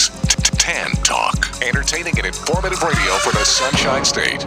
is Tan Talk, entertaining and informative radio for the Sunshine State.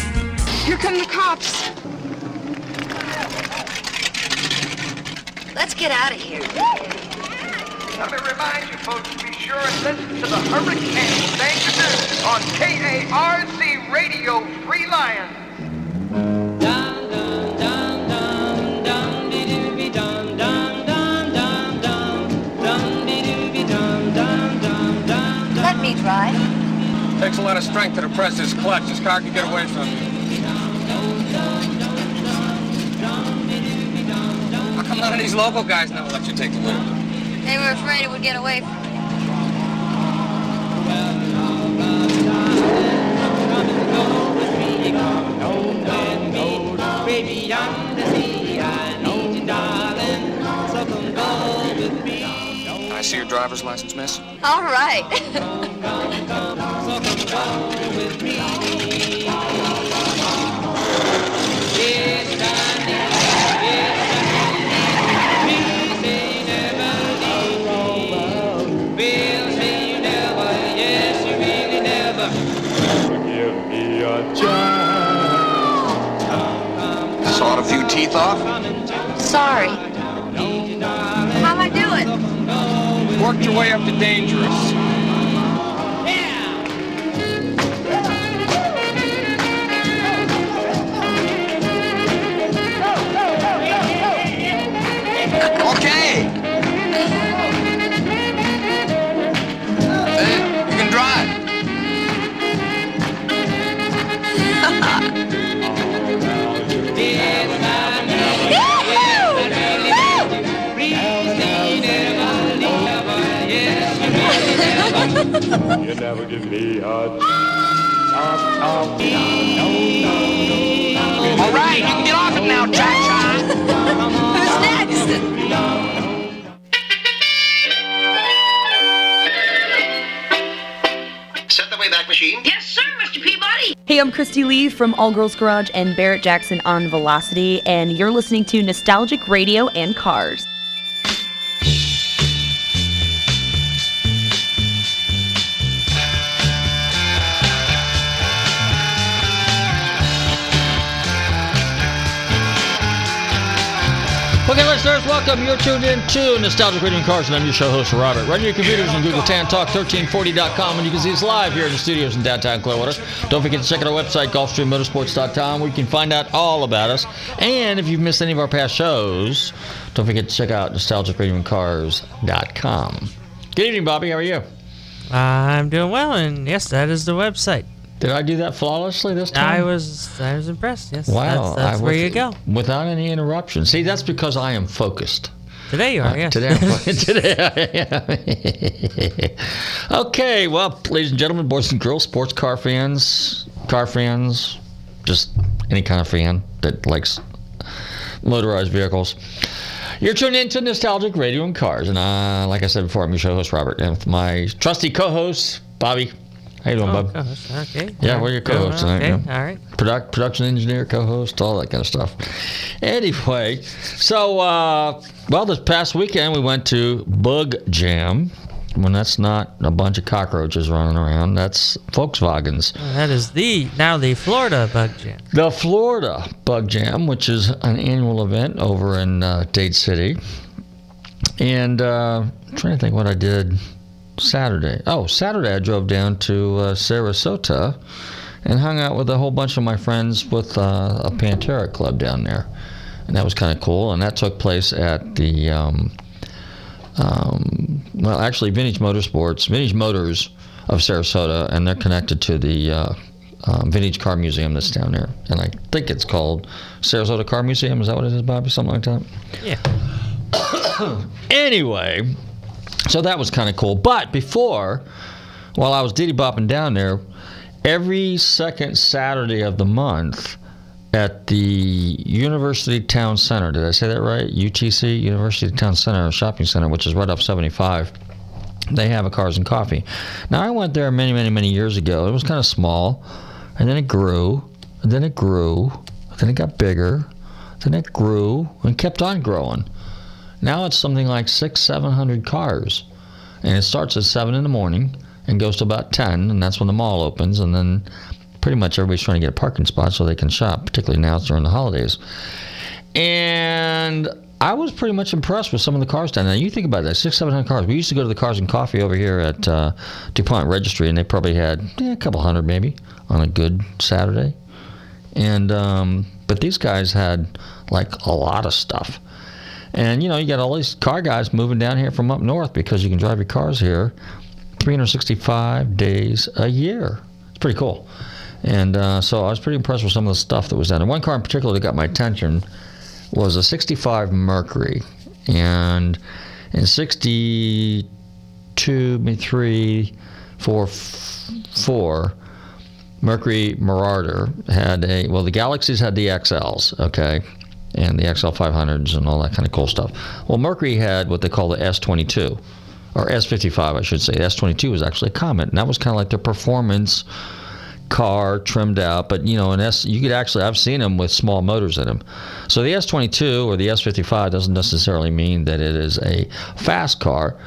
Here come the cops. Let's get out of here. Let me remind you folks to be sure and listen to the Hurricane Danger on KARC Radio Free Lion. Let me drive. Takes a lot of strength to depress this clutch. This car can get away from you. None of these local guys never let you take the wheel? They were afraid it would get away from me. I see your driver's license, miss? All right. Sawed a few teeth off? Sorry. How am I doing? Worked your way up to dangerous. You never give me a All right, you can get off it now, Cha-Cha. Who's next? Set the Wayback Machine. Yes, sir, Mr. Peabody. Hey, I'm Christy Lee from All Girls Garage and Barrett Jackson on Velocity, and you're listening to Nostalgic Radio and Cars. Okay, listeners, welcome. You're tuned in to Nostalgic Radio and Cars, and I'm your show host, Robert. Run your computers on Google Tan Talk 1340.com, and you can see us live here in the studios in downtown Clearwater. Don't forget to check out our website, GulfstreamMotorsports.com, where you can find out all about us. And if you've missed any of our past shows, don't forget to check out NostalgicRadioandCars.com. Good evening, Bobby. How are you? I'm doing well, and yes, that is the website. Did I do that flawlessly this time? I was I was impressed. Yes, Wow. that's, that's where you go. Without any interruption. See, that's because I am focused. Today you are. Uh, yes. Today, I'm- today I am. okay, well, ladies and gentlemen, boys and girls, sports car fans, car fans, just any kind of fan that likes motorized vehicles. You're tuned into Nostalgic Radio and Cars, and uh, like I said before, I'm your show host Robert, and with my trusty co-host Bobby. How you doing, Oh, co-host, Okay. Yeah, we're your co-hosts tonight. Okay. yeah. All right. Product, production engineer, co-host, all that kind of stuff. Anyway, so uh, well, this past weekend we went to Bug Jam. When that's not a bunch of cockroaches running around, that's Volkswagens. That is the now the Florida Bug Jam. The Florida Bug Jam, which is an annual event over in uh, Dade City. And uh, I'm trying to think what I did Saturday? Oh, Saturday I drove down to uh, Sarasota and hung out with a whole bunch of my friends with uh, a Pantera club down there, and that was kind of cool. And that took place at the um, um, well, actually, Vintage Motorsports, Vintage Motors of Sarasota, and they're connected to the uh, um, Vintage Car Museum that's down there, and I think it's called Sarasota Car Museum. Is that what it is, Bobby? Something like that. Yeah. anyway, so that was kind of cool. But before, while I was diddy bopping down there, every second Saturday of the month at the University Town Center, did I say that right? UTC, University Town Center Shopping Center, which is right off 75. They have a Cars and Coffee. Now, I went there many, many, many years ago. It was kind of small, and then it grew, and then it grew, then it got bigger, then it grew, and kept on growing. Now it's something like six, seven hundred cars, and it starts at seven in the morning and goes to about ten, and that's when the mall opens, and then pretty much everybody's trying to get a parking spot so they can shop, particularly now during the holidays. And I was pretty much impressed with some of the cars down there. You think about that, six, seven hundred cars. We used to go to the Cars and Coffee over here at uh, DuPont Registry, and they probably had eh, a couple hundred maybe on a good Saturday. And um, but these guys had like a lot of stuff. And you know, you got all these car guys moving down here from up north because you can drive your cars here 365 days a year. It's pretty cool. And uh, so I was pretty impressed with some of the stuff that was down there. One car in particular that got my attention was a 65 Mercury. And in 62, maybe 3, 4, 4, Mercury Marauder had a, well, the Galaxies had the XLs, okay? And the XL 500s and all that kind of cool stuff. Well, Mercury had what they call the S22, or S55, I should say. The S22 was actually a Comet, and that was kind of like their performance car trimmed out. But you know, an S, you could actually, I've seen them with small motors in them. So the S22 or the S55 doesn't necessarily mean that it is a fast car.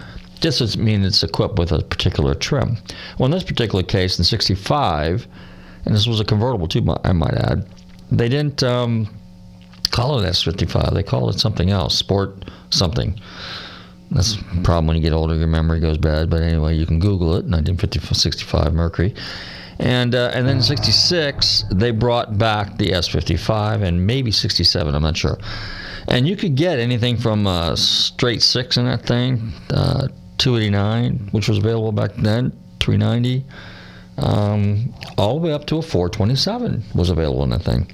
Just doesn't mean it's equipped with a particular trim. Well, in this particular case, in 65, and this was a convertible too, I might add, they didn't. Um, call it S55. They call it something else, sport something. That's the problem when you get older, your memory goes bad. But anyway, you can Google it, 1965 Mercury. And, uh, and then in 66, they brought back the S55 and maybe 67, I'm not sure. And you could get anything from a straight six in that thing, uh, 289, which was available back then, 390, um, all the way up to a 427 was available in that thing.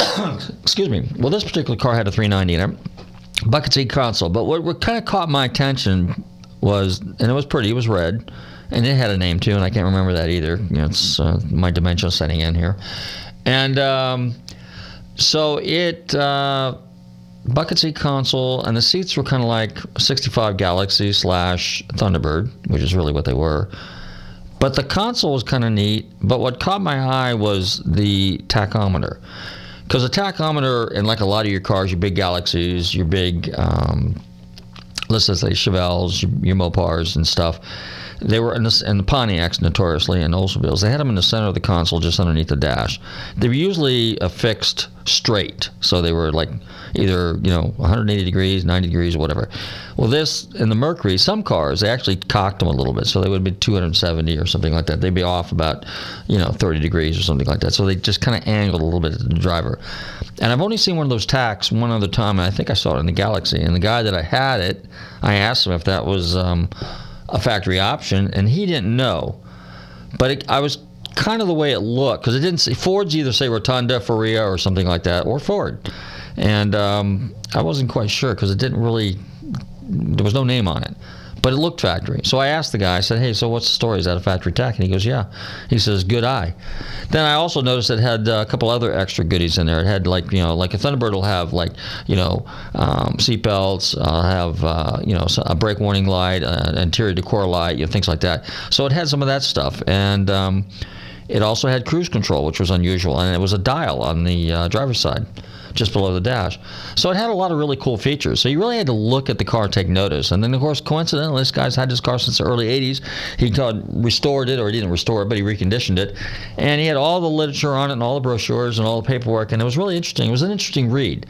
excuse me. Well, this particular car had a 390 in it, bucket seat console. But what, what kind of caught my attention was, and it was pretty. It was red, and it had a name too, and I can't remember that either. You know, it's uh, my dementia setting in here, and um, so it. Uh, bucket seat console, and the seats were kind of like 65 Galaxie slash Thunderbird, which is really what they were. But the console was kind of neat. But what caught my eye was the tachometer. Because a tachometer, in like a lot of your cars, your big Galaxies, your big, um, let's just say Chevelles, your, your Mopars and stuff, they were in the, and the Pontiacs notoriously and Oldsmobiles. They had them in the center of the console, just underneath the dash. They were usually affixed straight, so they were like either you know 180 degrees, 90 degrees, whatever. Well, this in the Mercury, some cars they actually cocked them a little bit, so they would be 270 or something like that. They'd be off about you know 30 degrees or something like that. So they just kind of angled a little bit at the driver. And I've only seen one of those tacks one other time, and I think I saw it in the Galaxie. And the guy that I had it, I asked him if that was. Um, a factory option, and he didn't know. But it, I was kind of the way it looked because it didn't say Ford's either say Rotunda, Faria, or something like that, or Ford, and um, I wasn't quite sure because it didn't really. There was no name on it but it looked factory. So I asked the guy, I said, hey, so what's the story? Is that a factory tack? And he goes, yeah. He says, good eye. Then I also noticed it had uh, a couple other extra goodies in there. It had like, you know, like a Thunderbird will have like, you know, um, seat belts, uh, have, uh, you know, a brake warning light, an uh, interior decor light, you know, things like that. So it had some of that stuff. And, um, it also had cruise control, which was unusual, and it was a dial on the uh, driver's side just below the dash. So it had a lot of really cool features. So you really had to look at the car, take notice. And then, of course, coincidentally, this guy's had this car since the early 80s. He restored it, or he didn't restore it, but he reconditioned it. And he had all the literature on it and all the brochures and all the paperwork. And it was really interesting. It was an interesting read.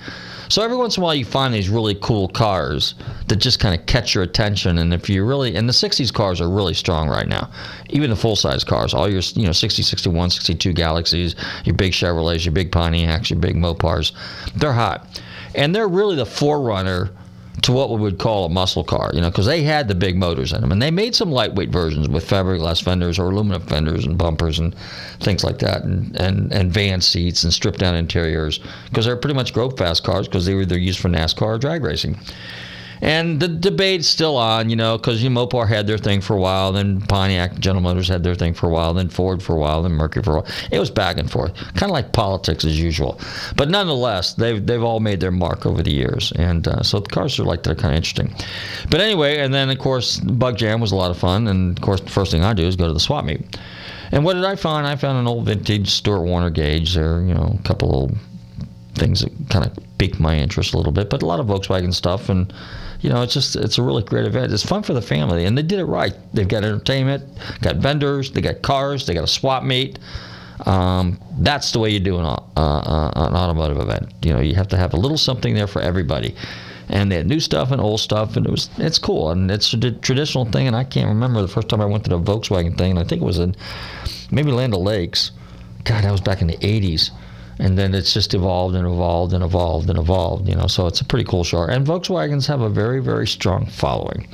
So every once in a while, you find these really cool cars that just kind of catch your attention. And if you really, and the 60s cars are really strong right now, even the full size cars, all your, you know, 60, 61, 62 Galaxies, your big Chevrolets, your big Pontiacs, your big Mopars, they're hot. And they're really the forerunner to what we would call a muscle car, you know, because they had the big motors in them, and they made some lightweight versions with fiberglass fenders or aluminum fenders and bumpers and things like that, and and, and van seats and stripped down interiors because they're pretty much go fast cars because they were either used for NASCAR or drag racing. And the debate's still on, you know, because you know, Mopar had their thing for a while, then Pontiac, General Motors had their thing for a while, then Ford for a while, then Mercury for a while. It was back and forth, kind of like politics as usual. But nonetheless, they've they've all made their mark over the years, and uh, so the cars are like they're kind of interesting. But anyway, and then of course Bug Jam was a lot of fun, and of course the first thing I do is go to the swap meet. And what did I find? I found an old vintage Stewart Warner gauge. There, you know, a couple of things that kind of piqued my interest a little bit, but a lot of Volkswagen stuff and you know, it's just it's a really great event. It's fun for the family, and they did it right. They've got entertainment, got vendors, they got cars, they got a swap meet. Um, that's the way you do an, uh, uh, an automotive event. You know, you have to have a little something there for everybody. And they had new stuff and old stuff, and it was it's cool and it's a traditional thing. And I can't remember the first time I went to the Volkswagen thing, and I think it was in maybe Land Lakes. God, that was back in the '80s and then it's just evolved and evolved and evolved and evolved. You know, so it's a pretty cool show. And Volkswagens have a very very strong following.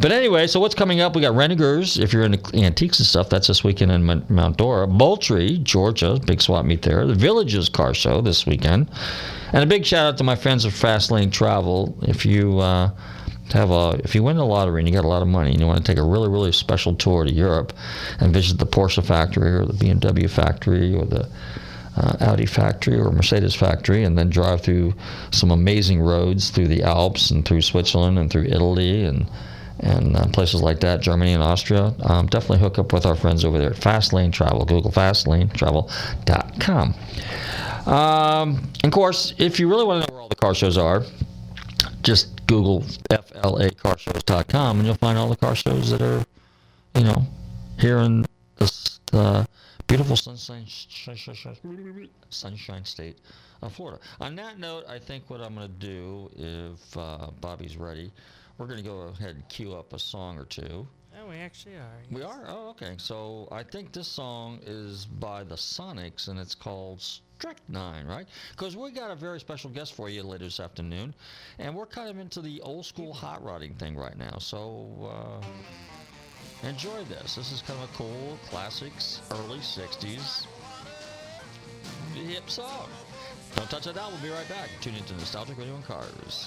But anyway, so what's coming up? We got Renninger's. If you're into antiques and stuff, that's this weekend in Mount Dora. Moultrie, Georgia, big swap meet there. The Villages Car Show this weekend. And a big shout out to my friends at Fastlane Travel. If you uh, have a, if you win the lottery and you got a lot of money and you want to take a really really special tour to Europe and visit the Porsche factory or the BMW factory or the uh, Audi factory or Mercedes factory, and then drive through some amazing roads through the Alps and through Switzerland and through Italy and and uh, places like that, Germany and Austria. Um, definitely hook up with our friends over there at Fastlane Travel. Google FastlaneTravel.com. Um, of course, if you really want to know where all the car shows are, just Google FLA car FLACarshows.com and you'll find all the car shows that are, you know, here in this. Uh, beautiful sunshine, sunshine state of Florida. On that note, I think what I'm going to do, if uh, Bobby's ready, we're going to go ahead and cue up a song or two. Oh, we actually are. Yes. We are? Oh, okay. So I think this song is by the Sonics, and it's called Strychnine, right? Because we got a very special guest for you later this afternoon, and we're kind of into the old school hot rodding thing right now. So. Uh, Enjoy this. This is kind of a cool, classics, early 60s hip song. Don't touch that dial. We'll be right back. Tune into Nostalgic Radio and Cars.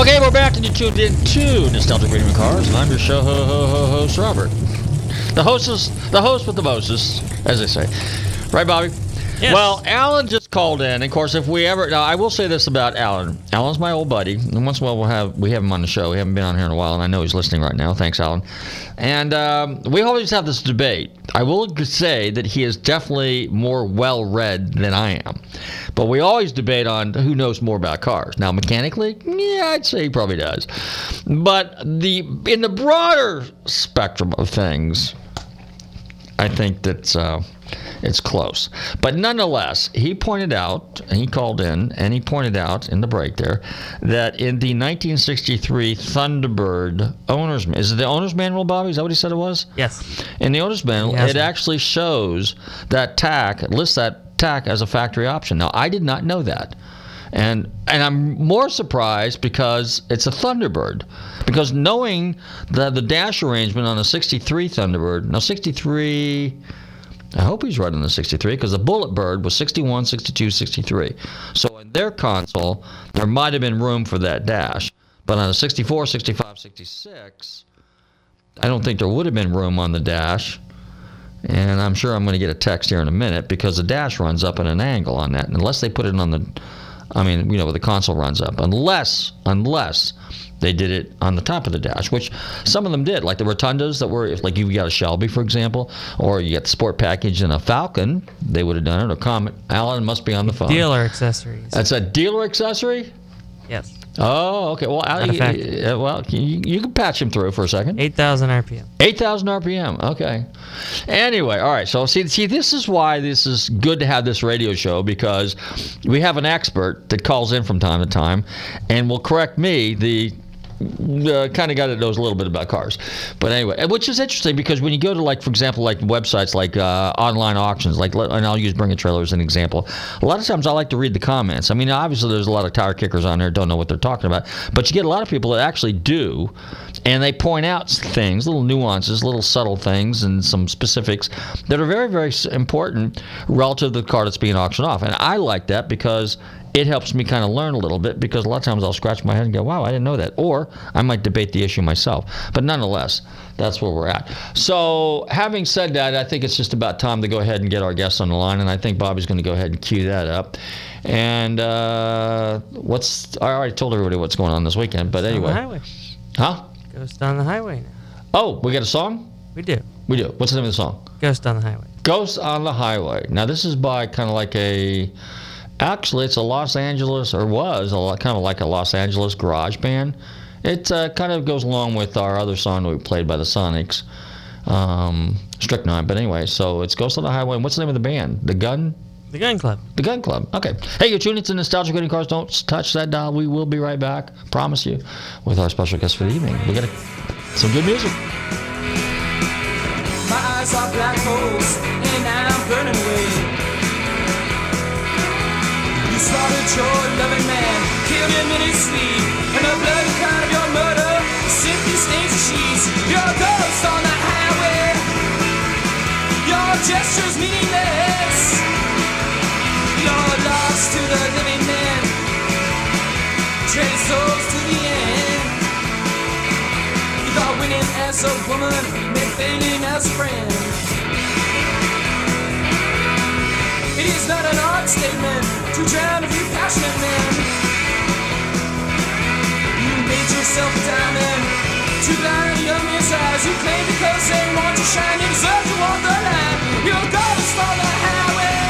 Okay, we're back and you tuned in to Nostalgic Radio Cars, and I'm your show ho, ho, ho, host, Robert. The hostess, the host with the mostest, as they say. Right, Bobby? Yes. Well, Alan just called in. Of course, if we ever now, I will say this about Alan. Alan's my old buddy, and once in a while we'll have we have him on the show. We haven't been on here in a while, and I know he's listening right now. Thanks, Alan. And um, we always have this debate. I will say that he is definitely more well-read than I am, but we always debate on who knows more about cars. Now, mechanically, yeah, I'd say he probably does, but the in the broader spectrum of things, I think that's. Uh, it's close. But nonetheless, he pointed out, he called in, and he pointed out in the break there, that in the 1963 Thunderbird owner's is it the owner's manual, Bobby? Is that what he said it was? Yes. In the owner's manual, Yes. it actually shows that tack, lists that tack as a factory option. Now, I did not know that. And and I'm more surprised because it's a Thunderbird. Because knowing the the dash arrangement on a 63 Thunderbird, now 63 I hope he's right on the 63 because the Bullet Bird was 61, 62, 63. So in their console, there might have been room for that dash. But on a 64, 65, 66, I don't think there would have been room on the dash. And I'm sure I'm going to get a text here in a minute because the dash runs up at an angle on that. Unless they put it on the, I mean, you know, where the console runs up. Unless, unless they did it on the top of the dash, which some of them did. Like the rotundas that were, like you got a Shelby, for example, or you got the sport package in a Falcon, they would have done it. Or Comet. Alan must be on the phone. Dealer accessories. That's a dealer accessory? Yes. Oh, okay. Well, Not a Ali, factory. uh, well, you, you can patch him through for a second. 8,000 RPM. 8,000 RPM. Okay. Anyway, all right. So see, see, this is why this is good to have this radio show because we have an expert that calls in from time to time and will correct me, the uh, kind of guy that knows a little bit about cars. But anyway, which is interesting because when you go to like, for example, like websites like uh, online auctions, like, and I'll use Bring a Trailer as an example. A lot of times I like to read the comments. I mean, obviously there's a lot of tire kickers on there, don't know what they're talking about, but you get a lot of people that actually do, and they point out things, little nuances, little subtle things, and some specifics that are very, very important relative to the car that's being auctioned off. And I like that because it helps me kind of learn a little bit because a lot of times I'll scratch my head and go, wow, I didn't know that. Or I might debate the issue myself. But nonetheless, that's where we're at. So, having said that, I think it's just about time to go ahead and get our guests on the line. And I think Bobby's going to go ahead and cue that up. And uh, what's, I already told everybody what's going on this weekend. But On the anyway. highway. Huh? Ghost on the highway now. Oh, we got a song? We do. We do. What's the name of the song? Ghost on the highway. Ghost on the Highway. Now, this is by kind of like a. Actually, it's a Los Angeles, or was a lot, kind of like a Los Angeles garage band. It uh, kind of goes along with our other song we played by the Sonics, um, Strychnine. But anyway, so it's Ghost on the Highway. And what's the name of the band? The Gun? The Gun Club. The Gun Club. Okay. Hey, you're tuning into Nostalgic Getting Cars. Don't touch that dial. We will be right back. Promise you. With our special guest for the evening. We got a, some good music. My eyes are black holes, and I'm slaughtered your loving man, killed him in his sleep, and the bloody kind of your murder simply stains the sheets. You're a ghost on the highway. Your gestures meaningless. You're lost to the living man, trading souls to the end. You thought winning as a woman meant failing as a friend. Is not an art statement to drown a few passionate men. You made yourself a diamond to blind young men's eyes. You claim because they want to shine, you deserve to walk the line. Your ghost on the highway.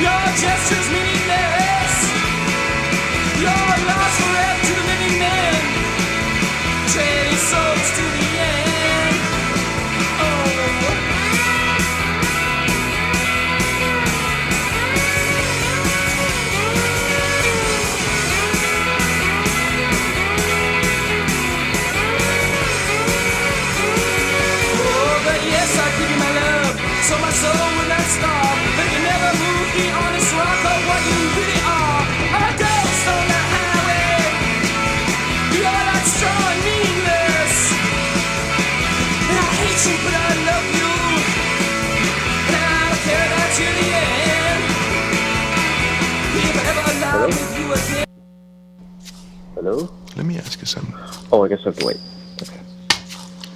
Your gestures meaningless. You're lost forever to the living man. Trading souls to the so my soul will not starve. Never move the honest rock of what you really are. A ghost on the highway. You're not strong and meaningless. And I hate you, but I love you. And I'll care about you the end. If I ever lie with you again. Hello? Let me ask you something. Oh, I guess I have to wait. Okay.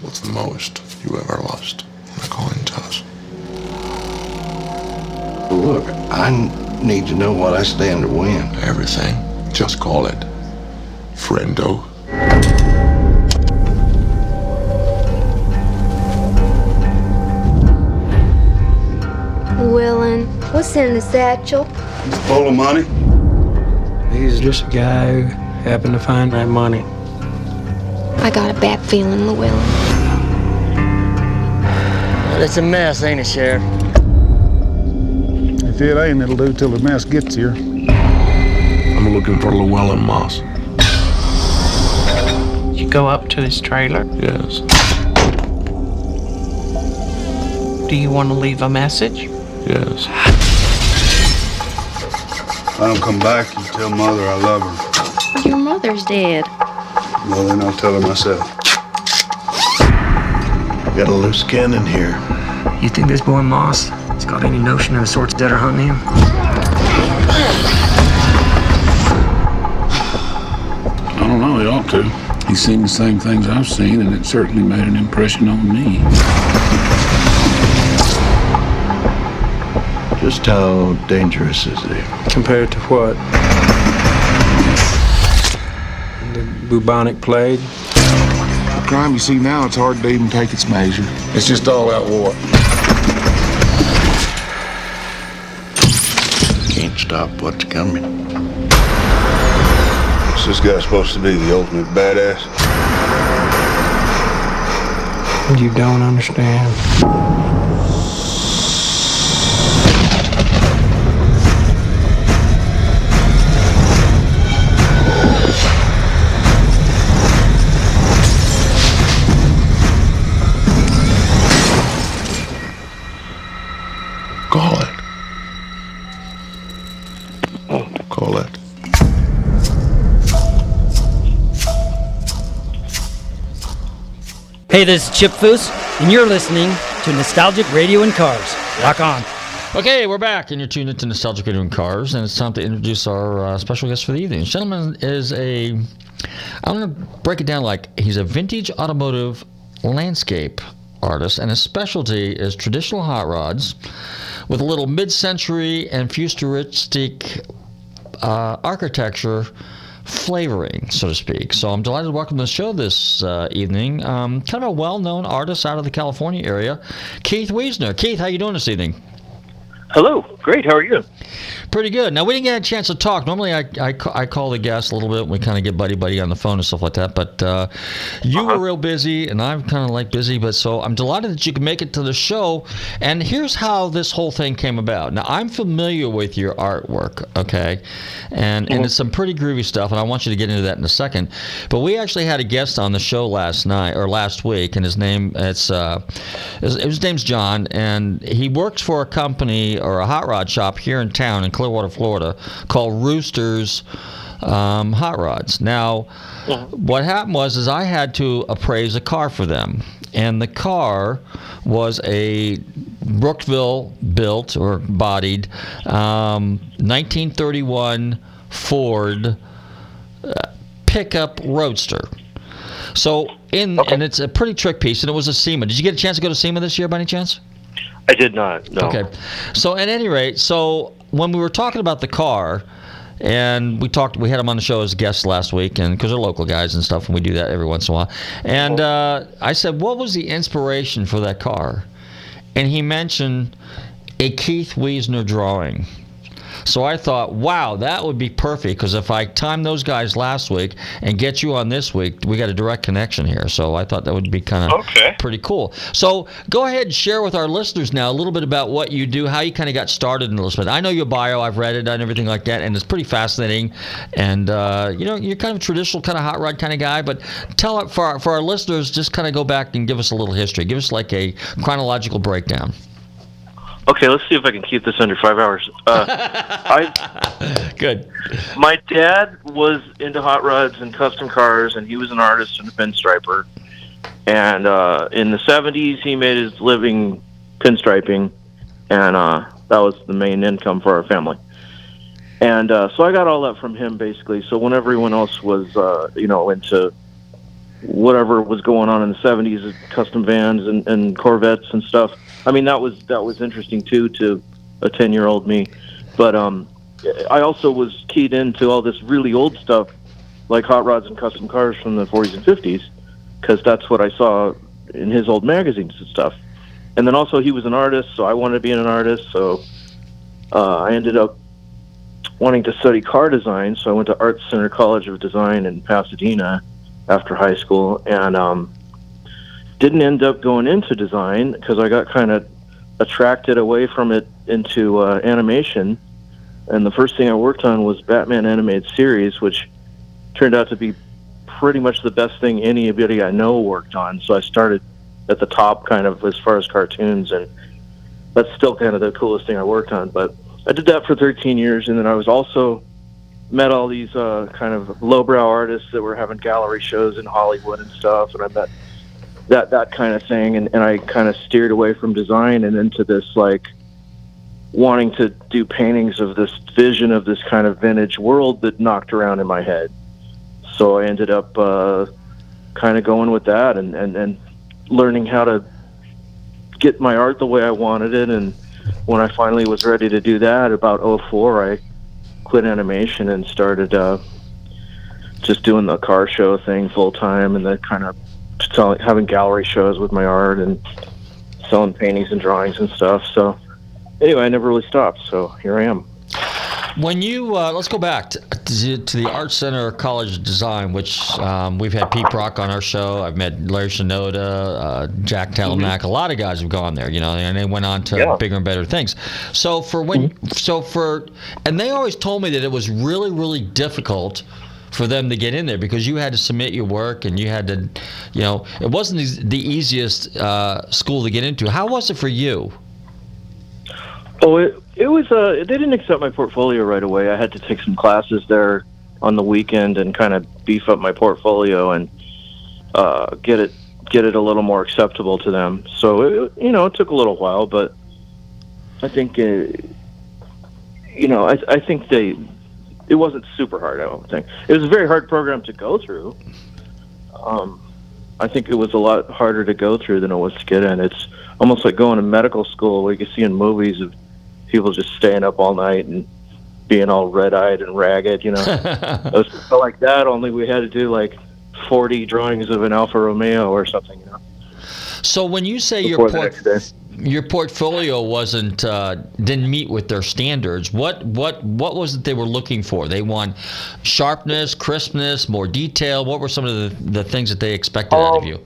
What's the most you ever lost in a coin toss? Look, I need to know what I stand to win. Everything. Just call it friendo. Willin, what's in the satchel? It's Full of money? He's just a guy who happened to find that money. I got a bad feeling, Llewellyn. Well, it's a mess, ain't it, Sheriff? If it ain't, it'll do till the mess gets here. I'm looking for Llewellyn Moss. You go up to his trailer. Yes. Do you want to leave a message? Yes. If I don't come back, you tell Mother I love her. Your mother's dead. Well, then I'll tell her myself. Got a loose cannon here. You think this boy Moss has got any notion of the sorts that are hunting him? I don't know, he ought to. He's seen the same things I've seen, and it certainly made an impression on me. Just how dangerous is he? Compared to what? The bubonic plague? The crime you see now, it's hard to even take its measure. It's just all out war. Stop what's coming. What's this guy supposed to be, the ultimate badass? You don't understand. Hey, this is Chip Foose, and you're listening to Nostalgic Radio and Cars. Rock on. Okay, we're back, and you're tuned into Nostalgic Radio and Cars, and it's time to introduce our uh, special guest for the evening. This gentleman is a, I'm going to break it down like he's a vintage automotive landscape artist, and his specialty is traditional hot rods with a little mid-century and futuristic uh, architecture flavoring, so to speak. So I'm delighted to welcome to the show this uh, evening, um, kind of a well-known artist out of the California area, Keith Weesner. Keith, how you doing this evening? Hello. Great. How are you? Pretty good. Now we didn't get a chance to talk. Normally, I, I, I call the guests a little bit. We kind of get buddy buddy on the phone and stuff like that. But uh, you were real busy, and I'm kind of like busy. But so I'm delighted that you could make it to the show. And here's how this whole thing came about. Now I'm familiar with your artwork, okay, and and it's some pretty groovy stuff. And I want you to get into that in a second. But we actually had a guest on the show last night or last week, and his name it's uh, his, his name's John, and he works for a company or a hot rod shop here in town in Clearwater, Florida, called Roosters um, Hot Rods. Now, what happened was is I had to appraise a car for them, and the car was a Brookville built or bodied um, 1931 Ford uh, pickup roadster. So in and it's a pretty trick piece, and it was a SEMA. Did you get a chance to go to SEMA this year by any chance? I did not. No. Okay. So at any rate, so when we were talking about the car, and we talked, we had him on the show as a guest last week, and because they're local guys and stuff, and we do that every once in a while. And uh, I said, "What was the inspiration for that car?" And he mentioned a Keith Weesner drawing. So I thought, wow, that would be perfect because if I time those guys last week and get you on this week, we got a direct connection here. So I thought that would be kind of Okay. pretty cool. So go ahead and share with our listeners now a little bit about what you do, how you kind of got started in. But I know your bio, I've read it and everything like that, and it's pretty fascinating. And uh, you know, you're kind of a traditional kind of hot rod kind of guy. But tell it for our, for our listeners, just kind of go back and give us a little history. Give us like a chronological breakdown. Okay, let's see if I can keep this under five hours. Uh, I Good. My dad was into hot rods and custom cars, and he was an artist and a pinstriper. And uh, in the '70s, he made his living pinstriping, and uh, that was the main income for our family. And uh, so I got all that from him, basically. So when everyone else was, uh, you know, into whatever was going on in the '70s, custom vans and, and Corvettes and stuff. I mean, that was that was interesting too to a ten-year-old me. But um, I also was keyed into all this really old stuff, like hot rods and custom cars from the 40s and 50s, because that's what I saw in his old magazines and stuff. And then also he was an artist, so I wanted to be an artist. So uh, I ended up wanting to study car design. So I went to Art Center College of Design in Pasadena after high school, and um, didn't end up going into design because I got kind of attracted away from it into uh, animation. And the first thing I worked on was Batman animated series, which turned out to be pretty much the best thing anybody I know worked on. So I started at the top, kind of as far as cartoons, and that's still kind of the coolest thing I worked on. But I did that for 13 years, and then I was also met all these uh, kind of lowbrow artists that were having gallery shows in Hollywood and stuff, and I met that that kind of thing, and, and I kind of steered away from design and into this like wanting to do paintings of this vision of this kind of vintage world that knocked around in my head. So I ended up uh, kind of going with that and, and, and learning how to get my art the way I wanted it. And when I finally was ready to do that, about 04, I quit animation and started uh, just doing the car show thing full time and then kind of selling, having gallery shows with my art and selling paintings and drawings and stuff. So anyway, I never really stopped. So here I am. When you uh, let's go back to, to, to the Art Center College of Design, which um, we've had Pete Brock on our show. I've met Larry Shinoda, uh, Jack Telnack. A lot of guys have gone there, you know, and they went on to Yeah. bigger and better things. So for when, so for, and they always told me that it was really, really difficult for them to get in there because you had to submit your work and you had to, you know, it wasn't the easiest uh, school to get into. How was it for you? Oh, it it was. Uh, they didn't accept my portfolio right away. I had to take some classes there on the weekend and kind of beef up my portfolio and uh, get it get it a little more acceptable to them. So it, you know, it took a little while, but I think uh, you know, I I think they it wasn't super hard. I don't think it was a very hard program to go through. Um, I think it was a lot harder to go through than it was to get in. It's almost like going to medical school, where you can see in movies of people just staying up all night and being all red-eyed and ragged. You know, it was like that. Only we had to do like forty drawings of an Alfa Romeo or something. You know, So when you say your before next day. Your portfolio wasn't uh, didn't meet with their standards, what what what was it they were looking for? They want sharpness, crispness, more detail. What were some of the, the things that they expected out of Um, you?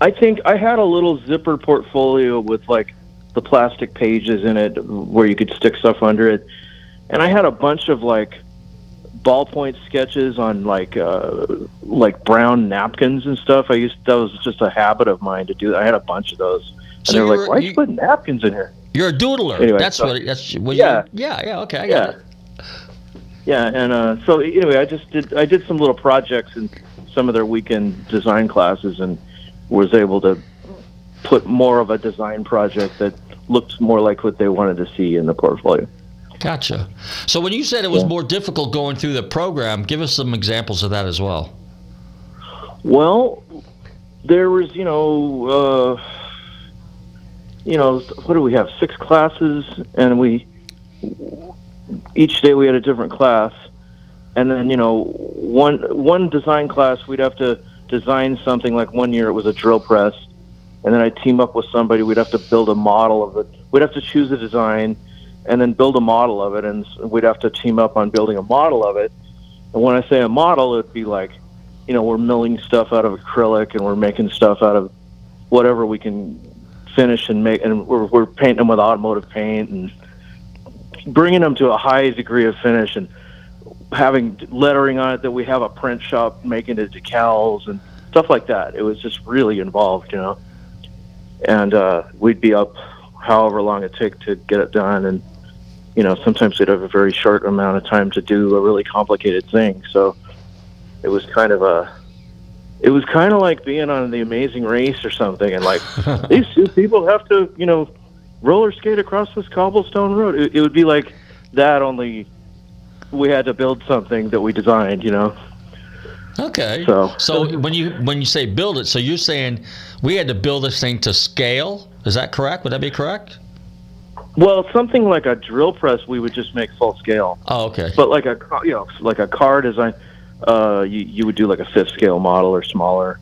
I think I had a little zipper portfolio with like the plastic pages in it where you could stick stuff under it. And I had a bunch of like ballpoint sketches on like uh like brown napkins and stuff. I used that was just a habit of mine to do. I had a bunch of those. And they're like, "Why you you- put napkins in here?" You're a doodler. Anyway, that's so- what that's what Yeah. you yeah, yeah, okay, I Yeah. it. Yeah, and uh, so anyway, I just did I did some little projects in some of their weekend design classes, and was able to put more of a design project that looked more like what they wanted to see in the portfolio. Gotcha. So when you said it was Yeah. more difficult going through the program, give us some examples of that as well. Well, there was you know uh, you know, what do we have? Six classes, and we each day we had a different class, and then you know, one one design class we'd have to design something. Like one year it was a drill press, and then I'd team up with somebody. We'd have to build a model of it. We'd have to choose a design, and then build a model of it, and we'd have to team up on building a model of it. And when I say a model, it'd be like, you know, we're milling stuff out of acrylic, and we're making stuff out of whatever we can finish and make, and we're, we're painting them with automotive paint and bringing them to a high degree of finish and having lettering on it that we have a print shop making it decals and stuff like that. It was just really involved, you know. And uh, we'd be up however long it took to get it done, and you know sometimes we'd have a very short amount of time to do a really complicated thing. So it was kind of a it was kind of like being on the Amazing Race or something, and like these two people have to, you know, roller skate across this cobblestone road. It, it would be like that, only we had to build something that we designed, you know. Okay. So- so when you when you say build it, so you're saying we had to build this thing to scale? Is that correct? Would that be correct? Well, something like a drill press, we would just make full scale. Oh, okay. But like a you know, like a car design, uh, you you would do like a fifth scale model or smaller.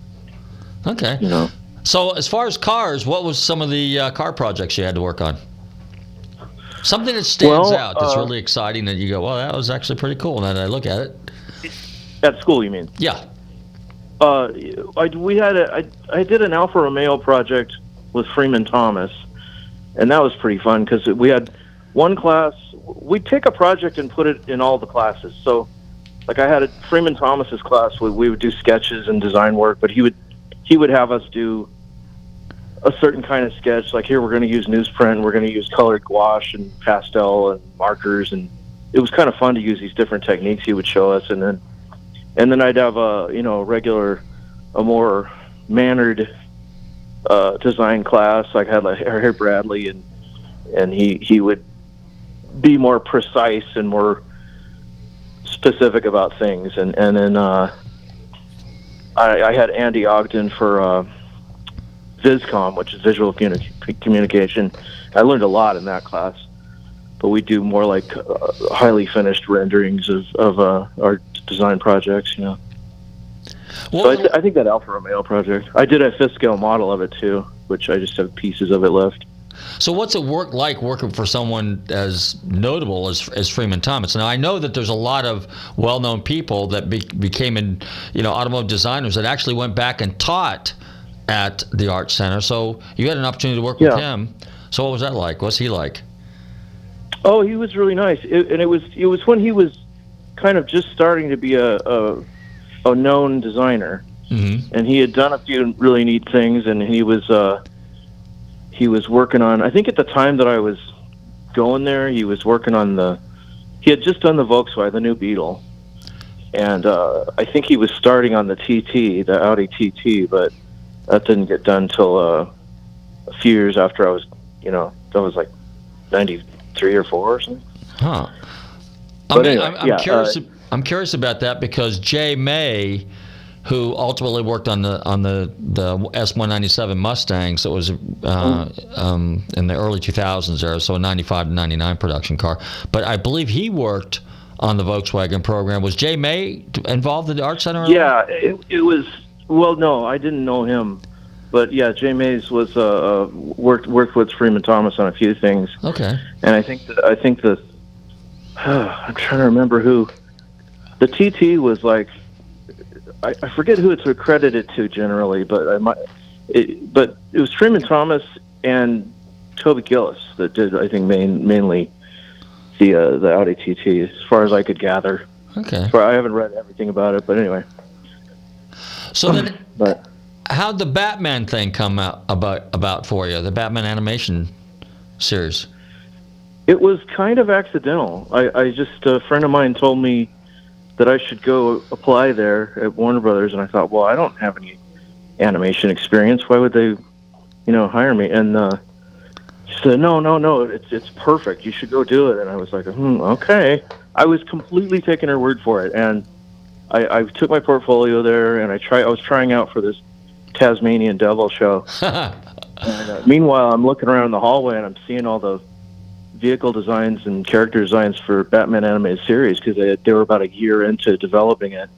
Okay. You know. So as far as cars, what was some of the uh, car projects you had to work on? Something that stands Well, out that's uh, really exciting that you go, well, that was actually pretty cool. Now that I look at it. At school, you mean? Yeah. Uh, I, we had a, I, I did an Alfa Romeo project with Freeman Thomas, and that was pretty fun because we had one class. We'd take a project and put it in all the classes. So, like I had a Freeman Thomas's class, we, we would do sketches and design work, but he would he would have us do a certain kind of sketch. Like here, we're going to use newsprint, we're going to use colored gouache and pastel and markers, and it was kind of fun to use these different techniques he would show us, and then and then I'd have a you know regular, a more mannered uh, design class. Like I had like Harry Bradley, and and he he would be more precise and more specific about things. And and then uh, I, I had Andy Ogden for uh, Viscom, which is visual communi- communication. I learned a lot in that class. But we do more like uh, highly finished renderings of of uh, our design projects. You know. so I, th- I think that Alfa Romeo project. I did a fifth scale model of it too, which I just have pieces of it left. So what's it work like working for someone as notable as, as Freeman Thomas? Now I know that there's a lot of well-known people that be, became in, you know automotive designers that actually went back and taught at the Art Center. So you had an opportunity to work with him. So what was that like? What's he like? Oh, he was really nice, it, and it was it was when he was kind of just starting to be a a, a known designer, Mm-hmm. and he had done a few really neat things, and he was uh, he was working on. I think at the time that I was going there, he was working on the. He had just done the Volkswagen, the new Beetle, and uh, I think he was starting on the TT, the Audi TT, but that didn't get done till uh, a few years after I was, you know, that was like ninety three or four or something. Huh. But I'm, anyway, I'm, I'm yeah, curious. uh, I'm curious about that because Jay May, who ultimately worked on the on the the S197 Mustangs, that was uh, um, in the early 2000s era, so a 95 to 99 production car. But I believe he worked on the Volkswagen program. Was Jay May involved in the art center? Yeah, it, it was. Well, no, I didn't know him, but yeah, Jay Mays was uh, uh, worked worked with Freeman Thomas on a few things, Okay. and I think that, I think the I'm trying to remember who the TT was like. I, I forget who it's accredited to generally, but I might. It, but it was Freeman Thomas and Toby Gillis that did, I think, main, mainly the uh, the Audi TT, as far as I could gather. Okay. I haven't read everything about it, but anyway. So then, But how'd the Batman thing come out about about for you? The Batman animation series. It was kind of accidental. I, I just a friend of mine told me that I should go apply there at Warner Brothers, and I thought, well, I don't have any animation experience. Why would they, you know, hire me? And uh, she said, no, no, no, it's it's perfect. You should go do it. And I was like, hmm, okay. I was completely taking her word for it, and I, I took my portfolio there, and I try. I was trying out for this Tasmanian Devil show, And, uh, meanwhile, I'm looking around the hallway and I'm seeing all the vehicle designs and character designs for Batman animated series because they, they were about a year into developing it.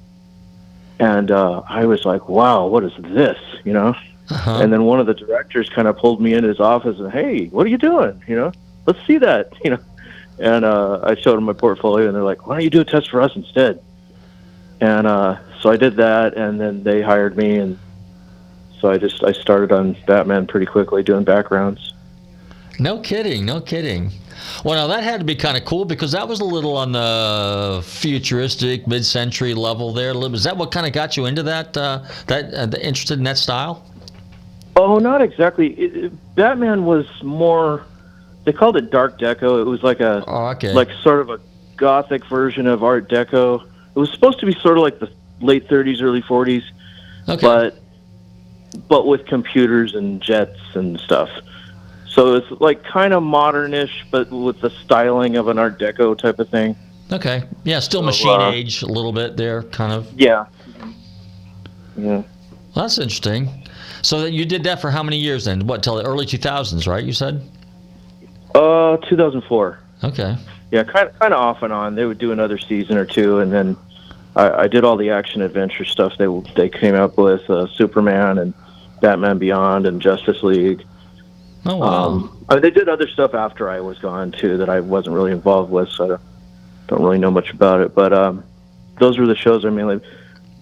And uh, I was like, "Wow, what is this?" You know. Uh-huh. And then one of the directors kind of pulled me into his office and, "Hey, what are you doing? You know, let's see that." You know. And uh, I showed them my portfolio, and they're like, "Why don't you do a test for us instead?" And uh, so I did that, and then they hired me, and so I just I started on Batman pretty quickly, doing backgrounds. No kidding, no kidding. Well, now that had to be kind of cool because that was a little on the futuristic, mid-century level there. Is that what kind of got you into that? Uh, that uh, interested in that style? Oh, not exactly. It, it- Batman was more. They called it Dark Deco. It was like a Oh, okay. like sort of a gothic version of Art Deco. It was supposed to be sort of like the late 30s, early 40s, Okay. but but with computers and jets and stuff. So it's like kind of modernish, but with the styling of an Art Deco type of thing. Okay. Yeah, still So, machine uh, age a little bit there, kind of. Yeah. Yeah. Well, that's interesting. So that you did that for how many years then? What till the early 2000s, right? You said. Uh, 2004. Okay. Yeah, kind of, kind of off and on. They would do another season or two, and then I, I did all the action adventure stuff they they came up with, uh, Superman and Batman Beyond and Justice League. Oh wow. Um, I mean, they did other stuff after I was gone too that I wasn't really involved with, so I don't, don't really know much about it. But um, those were the shows I mainly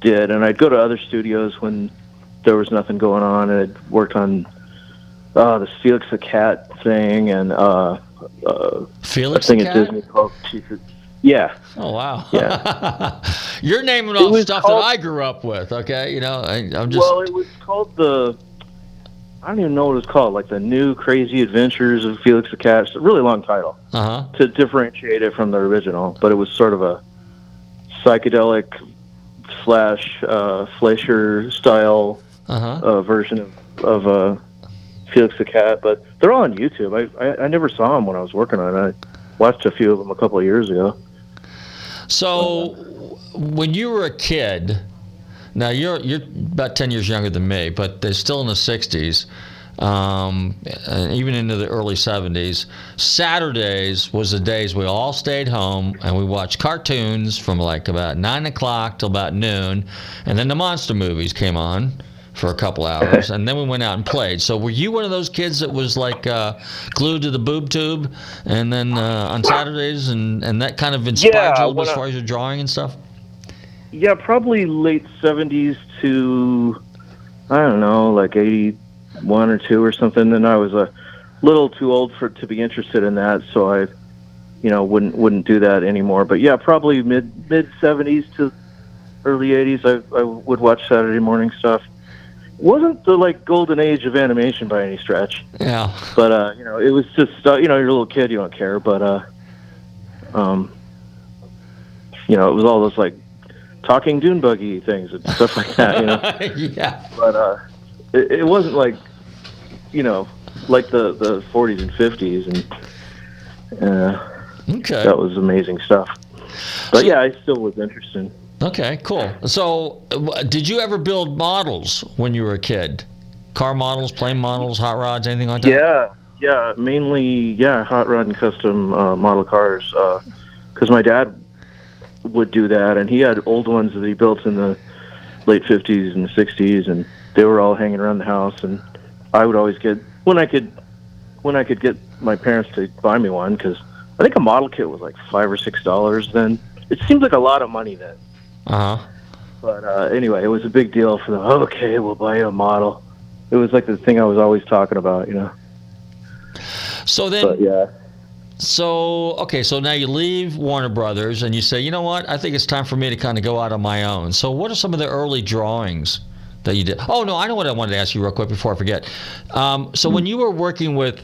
did, and I'd go to other studios when there was nothing going on, and I'd worked on uh, the Felix the Cat thing and uh, uh, Felix thing at? Disney called Yeah. Oh wow. Yeah. You're naming all stuff called- that I grew up with. Okay, you know, I, I'm just. Well, it was called the. I don't even know what it's called, like the New Crazy Adventures of Felix the Cat. It's a really long title uh huh. to differentiate it from the original, but it was sort of a psychedelic slash uh, Fleischer style Uh-huh. uh, version of, of uh, Felix the Cat. But they're all on YouTube. I, I I never saw them when I was working on it. I watched a few of them a couple of years ago. So, when you were a kid, now you're you're about ten years younger than me, but they're still in the '60s, um, even into the early '70s. Saturdays was the days we all stayed home and we watched cartoons from like about nine o'clock till about noon, and then the monster movies came on for a couple hours, and then we went out and played. So, were you one of those kids that was like uh, glued to the boob tube, and then uh, on Saturdays, and and that kind of inspired Yeah, you as I- far as your drawing and stuff? Yeah, probably late seventies to I don't know, like eighty one or two or something. And I was a little too old for to be interested in that, so I, you know, wouldn't wouldn't do that anymore. But yeah, probably mid mid seventies to early eighties. I I would watch Saturday morning stuff. wasn't the like golden age of animation by any stretch. Yeah. But uh, you know, it was just uh, you know, you're a little kid, you don't care. But uh, um, you know, it was all those like talking dune buggy things and stuff like that. You know. yeah. But uh, it, it wasn't like you know, like the the 40s and 50s, and uh, Okay. that was amazing stuff. But yeah, I still was interested. Okay, cool. So, uh, did you ever build models when you were a kid? Car models, plane models, hot rods, anything like that? Yeah, yeah, mainly yeah, hot rod and custom uh, model cars. Because my dad would do that, and he had old ones that he built in the late '50s and '60s, and they were all hanging around the house. And I would always get when I could when I could get my parents to buy me one because I think a model kit was like five or six dollars then. It seemed like a lot of money then. Uh huh. But uh, anyway, it was a big deal for them. Okay, we'll buy you a model. It was like the thing I was always talking about, you know. So then, But yeah. So okay, so now you leave Warner Brothers and you say, you know what? I think it's time for me to kind of go out on my own. So, what are some of the early drawings that you did? Oh no, I know what I wanted to ask you real quick before I forget. Um, so, when you were working with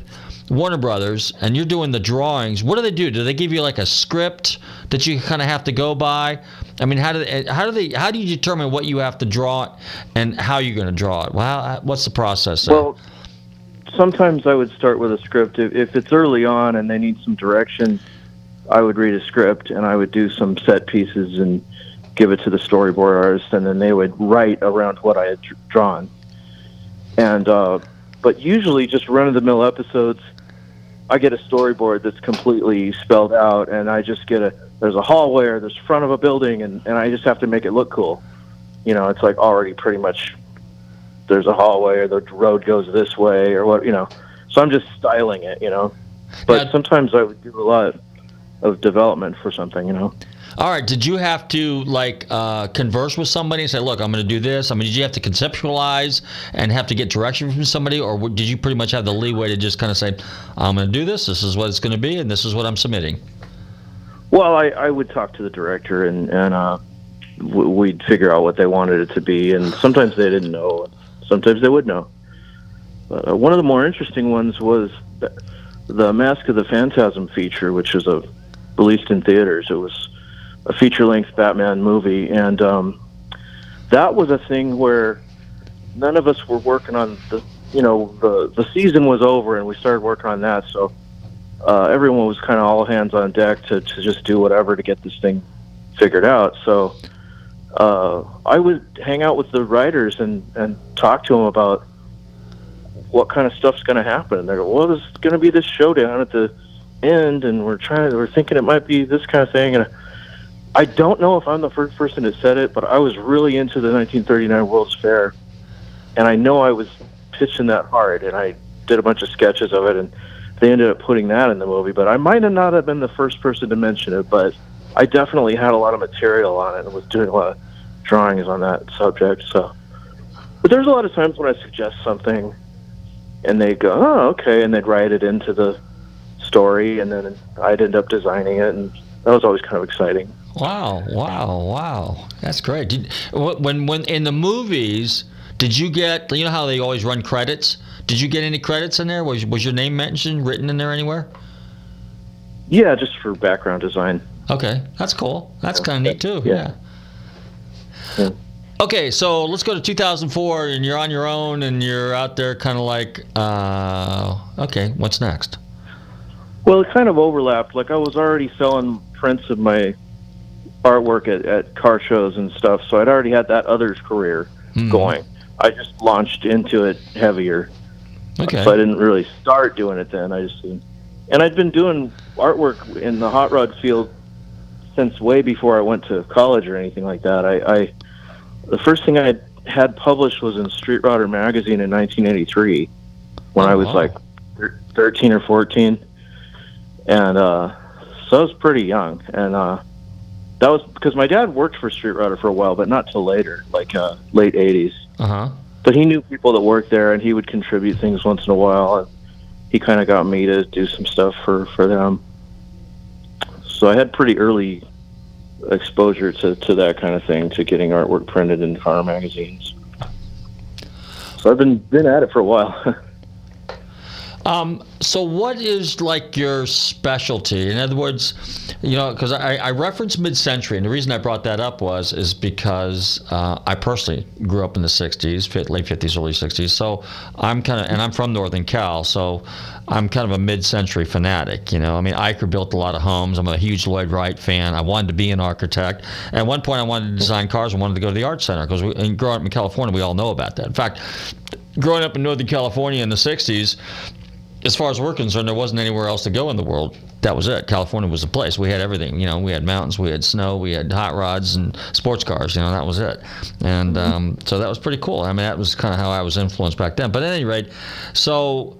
Warner Brothers and you're doing the drawings, what do they do? Do they give you like a script that you kind of have to go by? I mean, how do they, how do they how do you determine what you have to draw and how you're going to draw it? Well, how- what's the process? There? Well, sometimes I would start with a script. If, if it's early on and they need some direction, I would read a script and I would do some set pieces and give it to the storyboard artist, and then they would write around what I had drawn. And uh, but usually just run of the mill episodes. I get a storyboard that's completely spelled out, and I just get a there's a hallway or there's front of a building, and and I just have to make it look cool. You know, it's like already pretty much there's a hallway or the road goes this way or what you know. So I'm just styling it, you know. But sometimes I would do a lot of development for something, you know. All right. Did you have to like uh, converse with somebody and say, "Look, I'm going to do this"? I mean, did you have to conceptualize and have to get direction from somebody, or did you pretty much have the leeway to just kind of say, "I'm going to do this. This is what it's going to be, and this is what I'm submitting"? Well, I, I would talk to the director and and uh, w- we'd figure out what they wanted it to be, and sometimes they didn't know, sometimes they would know. Uh, one of the more interesting ones was the, the Mask of the Phantasm feature, which was a released in theaters. It was a feature-length Batman movie, and um, that was a thing where none of us were working on the, you know, the the season was over, and we started working on that. So uh, everyone was kind of all hands on deck to to just do whatever to get this thing figured out. So uh, I would hang out with the writers and and talk to them about what kind of stuff's going to happen. And they go, well, there's going to be this showdown at the end, and we're trying, we're thinking it might be this kind of thing. And I don't know if I'm the first person that said it, but I was really into the 1939 World's Fair, and I know I was pitching that hard, and I did a bunch of sketches of it, and they ended up putting that in the movie. But I might have not have been the first person to mention it, but I definitely had a lot of material on it and was doing a lot of drawings on that subject. So, but there's a lot of times when I suggest something, and they go, "Oh, okay," and they'd write it into the story, and then I'd end up designing it, and that was always kind of exciting. Wow! Wow! Wow! That's great. Did, when when in the movies, did you get? You know how they always run credits. Did you get any credits in there? Was was your name mentioned, written in there anywhere? Yeah, just for background design. Okay, that's cool. That's kind of neat too. Yeah. Yeah. Okay, so let's go to 2004, and you're on your own, and you're out there, kind of like, uh, okay, what's next? Well, it kind of overlapped. Like I was already selling prints of my artwork at, at car shows and stuff, so I'd already had that other career Hmm. going. I just launched into it heavier. Okay. So I didn't really start doing it then. I just and I'd been doing artwork in the hot rod field since way before I went to college or anything like that. I, I the first thing I had published was in Street Rodder magazine in 1983 when I was wow. like 13 or 14, and uh, so I was pretty young. And uh, that was because my dad worked for Street Rodder for a while, but not till later, like uh, late 80s. Uh huh. But he knew people that worked there, and he would contribute things once in a while. And he kind of got me to do some stuff for for them. So I had pretty early exposure to, to that kind of thing, to getting artwork printed in car magazines. So I've been been at it for a while. Um, so what is like your specialty? In other words, you know, because I, I referenced mid-century, and the reason I brought that up was is because uh, I personally grew up in the '60s, late '50s, early '60s. So I'm kind of, and I'm from Northern Cal, so I'm kind of a mid-century fanatic. You know, I mean, Eichler built a lot of homes. I'm a huge Lloyd Wright fan. I wanted to be an architect. At one point, I wanted to design cars. I wanted to go to the art center because, and growing up in California, we all know about that. In fact, growing up in Northern California in the '60s as far as we're concerned, there wasn't anywhere else to go in the world. That was it. California was the place. We had everything. You know, we had mountains, we had snow, we had hot rods and sports cars. You know, that was it. And um, so that was pretty cool. I mean, that was kind of how I was influenced back then. But at any rate, so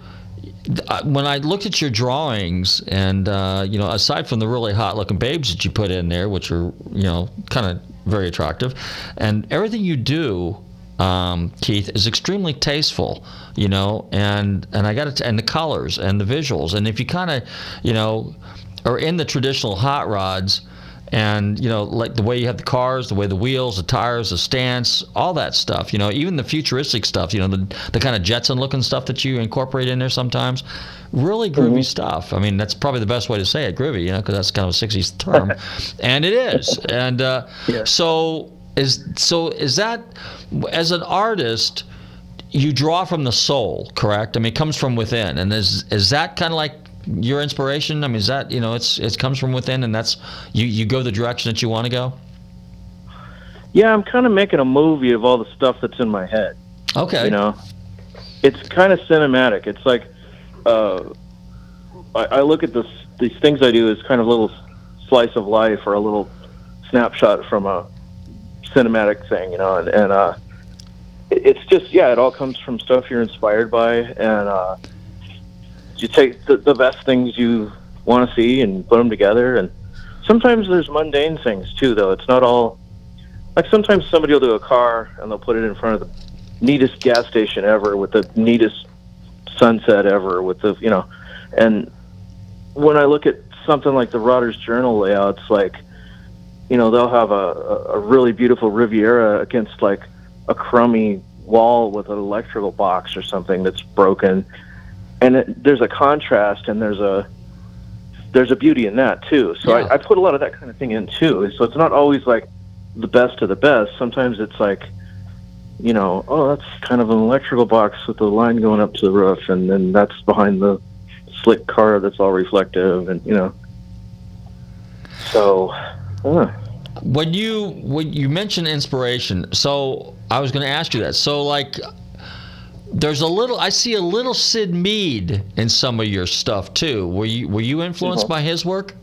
uh, when I looked at your drawings, and uh, you know, aside from the really hot-looking babes that you put in there, which are you know kind of very attractive, and everything you do um, Keith, is extremely tasteful, you know, and and I got to and the colors and the visuals, and if you kind of, you know, are in the traditional hot rods, and you know, like the way you have the cars, the way the wheels, the tires, the stance, all that stuff, you know, even the futuristic stuff, you know, the the kind of Jetson looking stuff that you incorporate in there sometimes. Really groovy stuff. I mean, that's probably the best way to say it, groovy, you know, because that's kind of a '60s term, and it is. And uh, so is so is that as an artist you draw from the soul correct? I mean it comes from within. And is is that kind of like your inspiration? I mean is that you know it's it comes from within and that's you you go the direction that you want to go? Yeah, I'm kind of making a movie of all the stuff that's in my head. okay. You know, it's kind of cinematic. It's like uh, I, I look at this these things I do as kind of little slice of life or a little snapshot from a cinematic thing, you know, and, and uh, it's just yeah, it all comes from stuff you're inspired by, and uh, you take the, the best things you want to see and put them together, and sometimes there's mundane things too, though. It's not all like sometimes somebody will do a car and they'll put it in front of the neatest gas station ever with the neatest sunset ever with the you know and when i look at something like the Rodder's Journal layouts like you know they'll have a, a really beautiful riviera against like a crummy wall with an electrical box or something that's broken. And it, there's a contrast and there's a there's a beauty in that too. So I, I put a lot of that kind of thing in too. So it's not always like the best of the best. Sometimes it's like you know, oh, that's kind of an electrical box with the line going up to the roof, and then that's behind the slick car that's all reflective, and you know. So, uh, When you when you mentioned inspiration, so I was going to ask you that. So like, there's a little. I see a little Syd Mead in some of your stuff too. Were you were you influenced Mhm. by his work?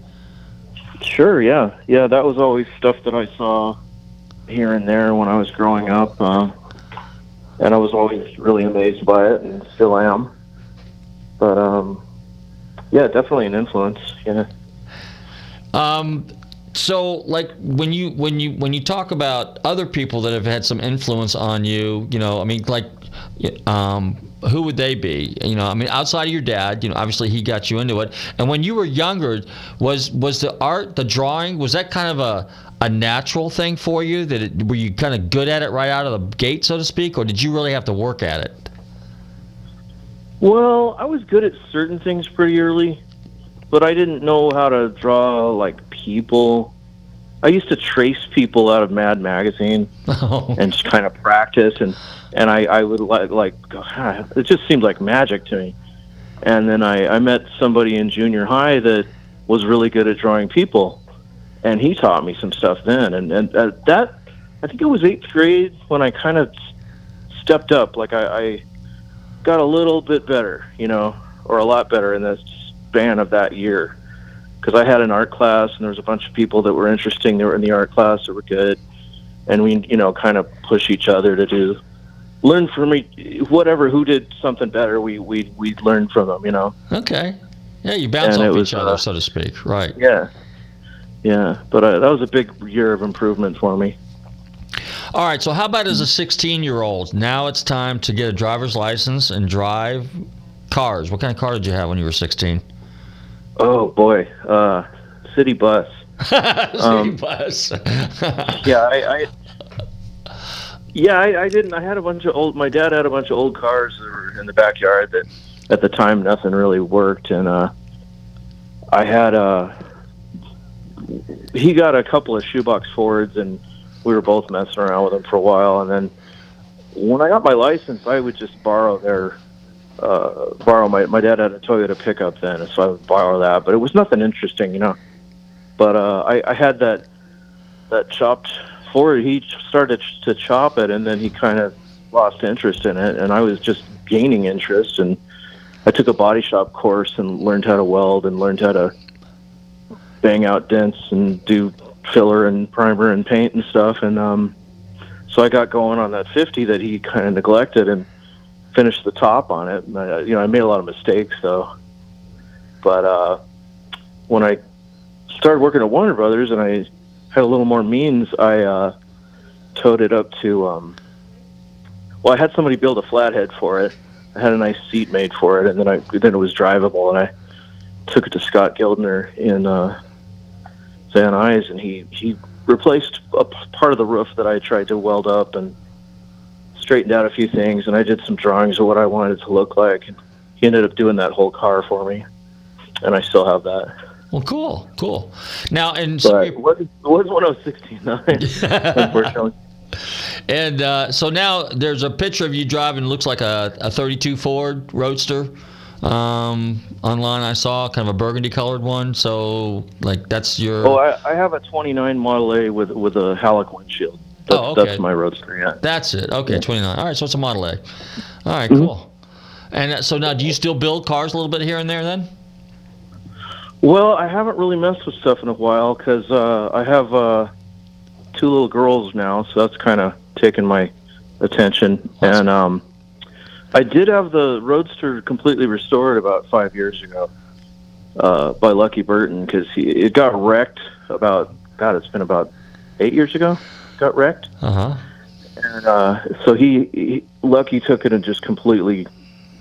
sure, yeah, yeah, that was always stuff that I saw here and there when I was growing up, uh, and I was always really amazed by it, and still am. But um, yeah, definitely an influence. Yeah. Um, so like when you when you when you talk about other people that have had some influence on you, you know, I mean, like, um, who would they be? You know, I mean, outside of your dad, you know, obviously he got you into it. And when you were younger, was was the art, the drawing, was that kind of a a natural thing for you? That it, were you kind of good at it right out of the gate, so to speak, or did you really have to work at it? Well, I was good at certain things pretty early, but I didn't know how to draw like people. I used to trace people out of Mad Magazine and just kind of practice, and and I I would like like God, it just seemed like magic to me. And then I I met somebody in junior high that was really good at drawing people, and he taught me some stuff then. And and uh, that I think it was eighth grade when I kind of stepped up. Like I, I got a little bit better, you know, or a lot better in the span of that year. Because I had an art class, and there was a bunch of people that were interesting. That were in the art class that were good, and we, you know, kind of push each other to do, learn from me whatever who did something better. We we we learned from them, you know. Okay. Yeah, you bounce And off was, each other, uh, so to speak. Right. Yeah, yeah. But uh, that was a big year of improvement for me. All right. So how about as a 16 year old? Now it's time to get a driver's license and drive cars. What kind of car did you have when you were 16? Oh boy, uh, city bus. City bus. yeah, I, I yeah, I, I didn't. I had a bunch of old. My dad had a bunch of old cars that were in the backyard that, at the time, nothing really worked, and uh, I had uh He got a couple of shoebox Fords, and we were both messing around with them for a while, and then when I got my license, I would just borrow their. Uh, borrow my my dad had a Toyota pickup then, so I would borrow that, but it was nothing interesting, you know. But uh, I, I had that that chopped Ford. He started to chop it, and then he kind of lost interest in it, and I was just gaining interest. And I took a body shop course and learned how to weld and learned how to bang out dents and do filler and primer and paint and stuff. And um, so I got going on that 50 that he kind of neglected and finished the top on it. And I, you know, I made a lot of mistakes though. But uh, when I started working at Warner Brothers and I had a little more means, I uh, towed it up to. Um, well, I had somebody build a flathead for it. I had a nice seat made for it, and then I then it was drivable, and I took it to Scott Gildner in uh, Van Nuys, and he he replaced a part of the roof that I tried to weld up and straightened out a few things, and I did some drawings of what I wanted it to look like. And he ended up doing that whole car for me, and I still have that. Well, cool, cool. Now, and But it was, it was when I was 69, unfortunately. And uh, so now there's a picture of you driving. Looks like a, a 32 Ford Roadster. Um, online I saw kind of a burgundy colored one. So like that's your. Oh, I, I have a 29 Model A with with a Hallock windshield. That's, Oh, okay. that's my Roadster, yeah. That's it. Okay, 29. All right, so it's a Model A. All right, Mm-hmm. cool. And uh, so now, do you still build cars a little bit here and there then? Well, I haven't really messed with stuff in a while because uh, I have uh, two little girls now, so that's kind of taken my attention. And um, I did have the Roadster completely restored about five years ago uh, by Lucky Burton because it got wrecked about God, it's been about eight years ago. Got wrecked, Uh huh. and uh, so he, he Lucky took it and just completely,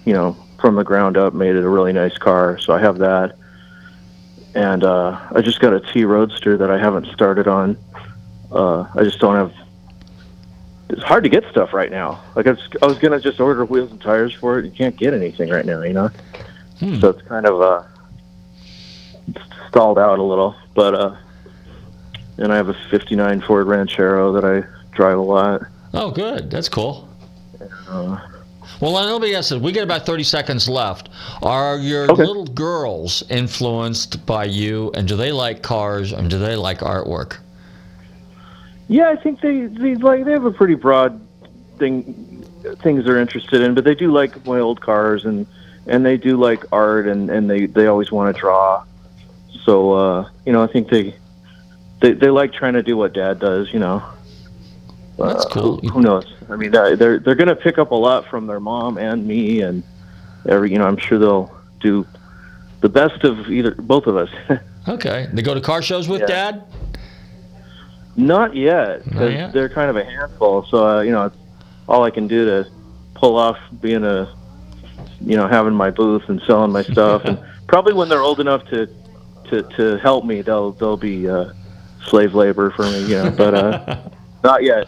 you know, from the ground up, made it a really nice car. So I have that and uh, I just got a T Roadster that I haven't started on. Uh, I just don't have. It's hard to get stuff right now. Like I was, I was gonna just order wheels and tires for it. You can't get anything right now, you know. So it's kind of uh, stalled out a little. But uh, and I have a '59 Ford Ranchero that I drive a lot. Oh, good. That's cool. Uh, Well, let me ask this. We get about 30 seconds left. Are your Okay. little girls influenced by you, and do they like cars, and do they like artwork? Yeah, I think they, they like they have a pretty broad thing things they're interested in, but they do like my old cars and and they do like art and and they they always want to draw. So uh, you know, I think they they they like trying to do what dad does, you know. That's Uh, cool. Who, who knows? I mean, they're they're going to pick up a lot from their mom and me and every, you know, I'm sure they'll do the best of either both of us. Okay. They go to car shows with Yeah. dad? Not yet, Not because yet? they're kind of a handful. So uh, you know, it's all I can do to pull off being a, you know, having my booth and selling my stuff. and probably when they're old enough to, to, to help me, they'll they'll be uh, slave labor for me. You know, but uh, not yet.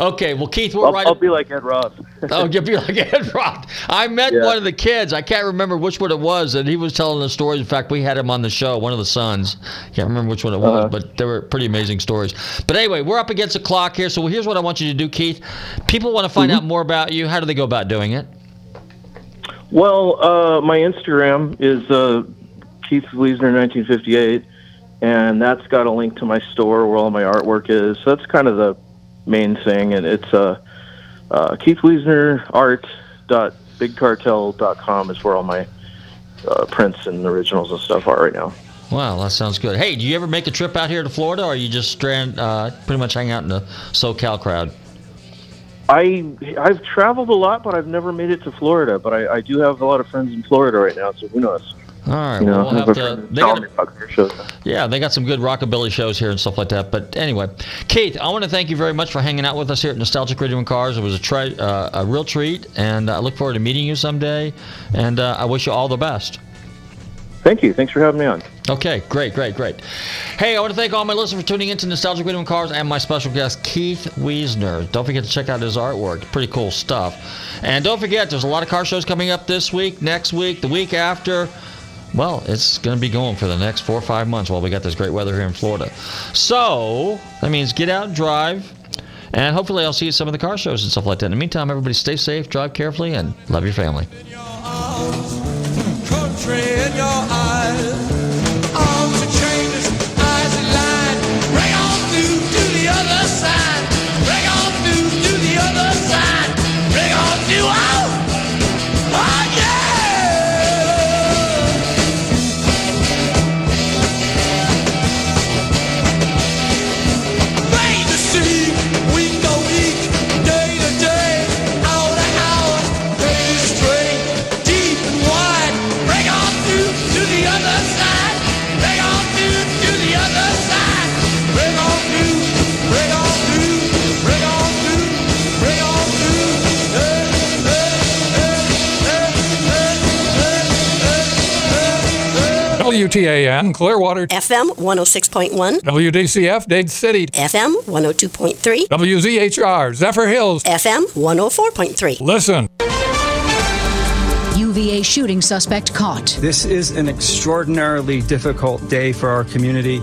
Okay. Well, Keith, we're I'll, right. I'll be like Ed Roth. oh, you'll be like Ed Rock. I met Yeah. one of the kids. I can't remember which one it was, and he was telling the stories. In fact, we had him on the show, one of the sons. I can't remember which one it was, Uh-huh. but they were pretty amazing stories. But anyway, we're up against the clock here, so here's what I want you to do, Keith. People want to find Mm-hmm. out more about you. How do they go about doing it? Well, uh, my Instagram is uh, Keith Weesner 1958, and that's got a link to my store where all my artwork is. So that's kind of the main thing, and it's uh, uh, Keith Weesner Art dot bigcartel.com is where all my uh, prints and originals and stuff are right now. Wow, that sounds good. Hey, do you ever make a trip out here to Florida, or you just strand, uh, pretty much hang out in the SoCal crowd? I I've traveled a lot, but I've never made it to Florida. But I, I do have a lot of friends in Florida right now, so who knows? All right, You know, well, we'll have to. They got, me about car shows. yeah, they got some good rockabilly shows here and stuff like that. But anyway, Keith, I want to thank you very much for hanging out with us here at Nostalgic Radio and Cars. It was a tre- uh, a real treat, and I look forward to meeting you someday. And uh, I wish you all the best. Thank you. Thanks for having me on. Okay, great, great, great. Hey, I want to thank all my listeners for tuning in to Nostalgic Radio and Cars and my special guest, Keith Weesner. Don't forget to check out his artwork. Pretty cool stuff. And don't forget, there's a lot of car shows coming up this week, next week, the week after. Well, it's going to be going for the next four or five months while we got this great weather here in Florida. So, that means get out and drive. And hopefully, I'll see you at some of the car shows and stuff like that. In the meantime, everybody stay safe, drive carefully, and love your family. WTAN Clearwater, FM 106.1, WDCF Dade City, FM 102.3, WZHR Zephyrhills. FM 104.3. Listen. UVA shooting suspect caught. This is an extraordinarily difficult day for our community.